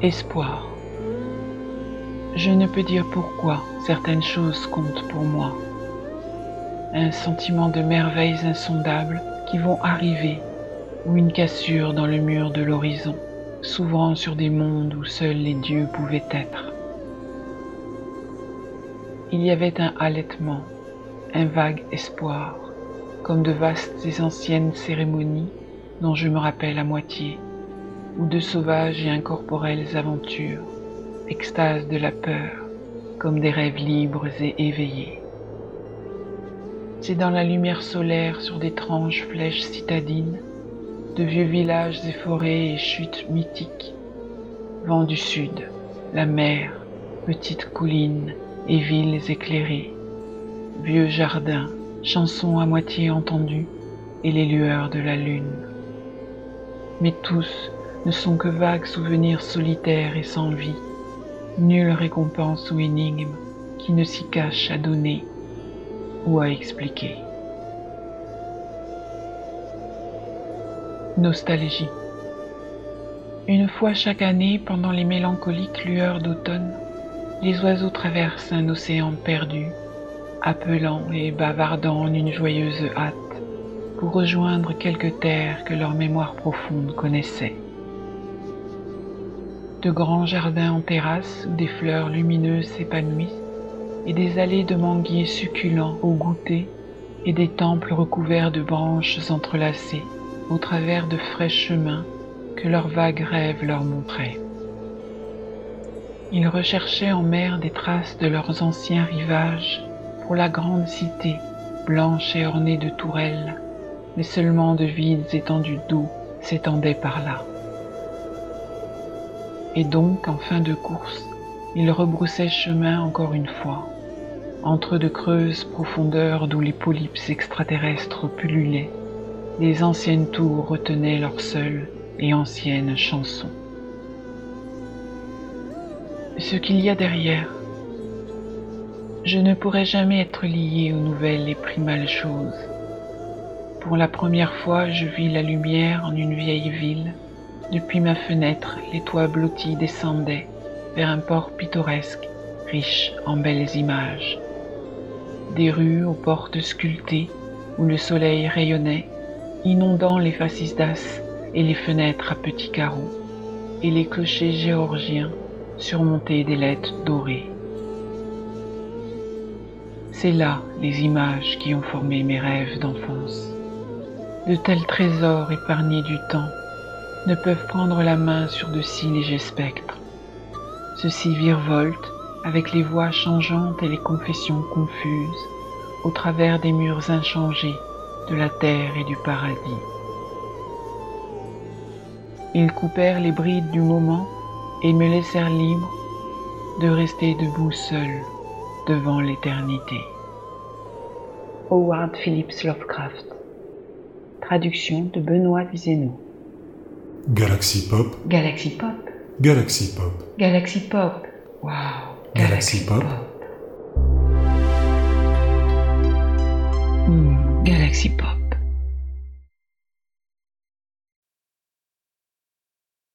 Espoir. Je ne peux dire pourquoi certaines choses comptent pour moi. Un sentiment de merveilles insondables qui vont arriver ou une cassure dans le mur de l'horizon, s'ouvrant sur des mondes où seuls les dieux pouvaient être. Il y avait un halètement, un vague espoir, comme de vastes et anciennes cérémonies dont je me rappelle à moitié, ou de sauvages et incorporelles aventures, extase de la peur, comme des rêves libres et éveillés. C'est dans la lumière solaire sur d'étranges flèches citadines, de vieux villages et forêts et chutes mythiques, vent du sud, la mer, petites collines et villes éclairées, vieux jardins, chansons à moitié entendues et les lueurs de la lune. Mais tous ne sont que vagues souvenirs solitaires et sans vie, nulle récompense ou énigme qui ne s'y cache à donner ou à expliquer. Nostalgie. Une fois chaque année, pendant les mélancoliques lueurs d'automne, les oiseaux traversent un océan perdu, appelant et bavardant en une joyeuse hâte pour rejoindre quelques terres que leur mémoire profonde connaissait. De grands jardins en terrasse où des fleurs lumineuses s'épanouissent et des allées de manguiers succulents au goûter et des temples recouverts de branches entrelacées au travers de frais chemins que leurs vagues rêves leur montraient. Ils recherchaient en mer des traces de leurs anciens rivages pour la grande cité, blanche et ornée de tourelles, mais seulement de vides étendues d'eau s'étendaient par là. Et donc, en fin de course, ils rebroussaient chemin encore une fois, entre de creuses profondeurs d'où les polypes extraterrestres pullulaient, les anciennes tours retenaient leurs seules et anciennes chansons ce qu'il y a derrière. Je ne pourrai jamais être lié aux nouvelles et primales choses. Pour la première fois, je vis la lumière en une vieille ville. Depuis ma fenêtre, les toits blottis descendaient vers un port pittoresque, riche en belles images. Des rues aux portes sculptées où le soleil rayonnait, inondant les facisdas et les fenêtres à petits carreaux, et les clochers géorgiens surmontés d'ailettes dorées. C'est là les images qui ont formé mes rêves d'enfance. De tels trésors épargnés du temps ne peuvent prendre la main sur de si légers spectres. Ceux-ci virevoltent avec les voix changeantes et les confessions confuses au travers des murs inchangés de la terre et du paradis. Ils coupèrent les brides du moment et me laissèrent libre de rester debout seul devant l'éternité. Howard Phillips Lovecraft. Traduction de Benoît Vizeno. Galaxy Pop. Galaxy Pop. Galaxy Pop. Galaxy Pop. Wow. Galaxy Pop. Hmm, Galaxy Pop.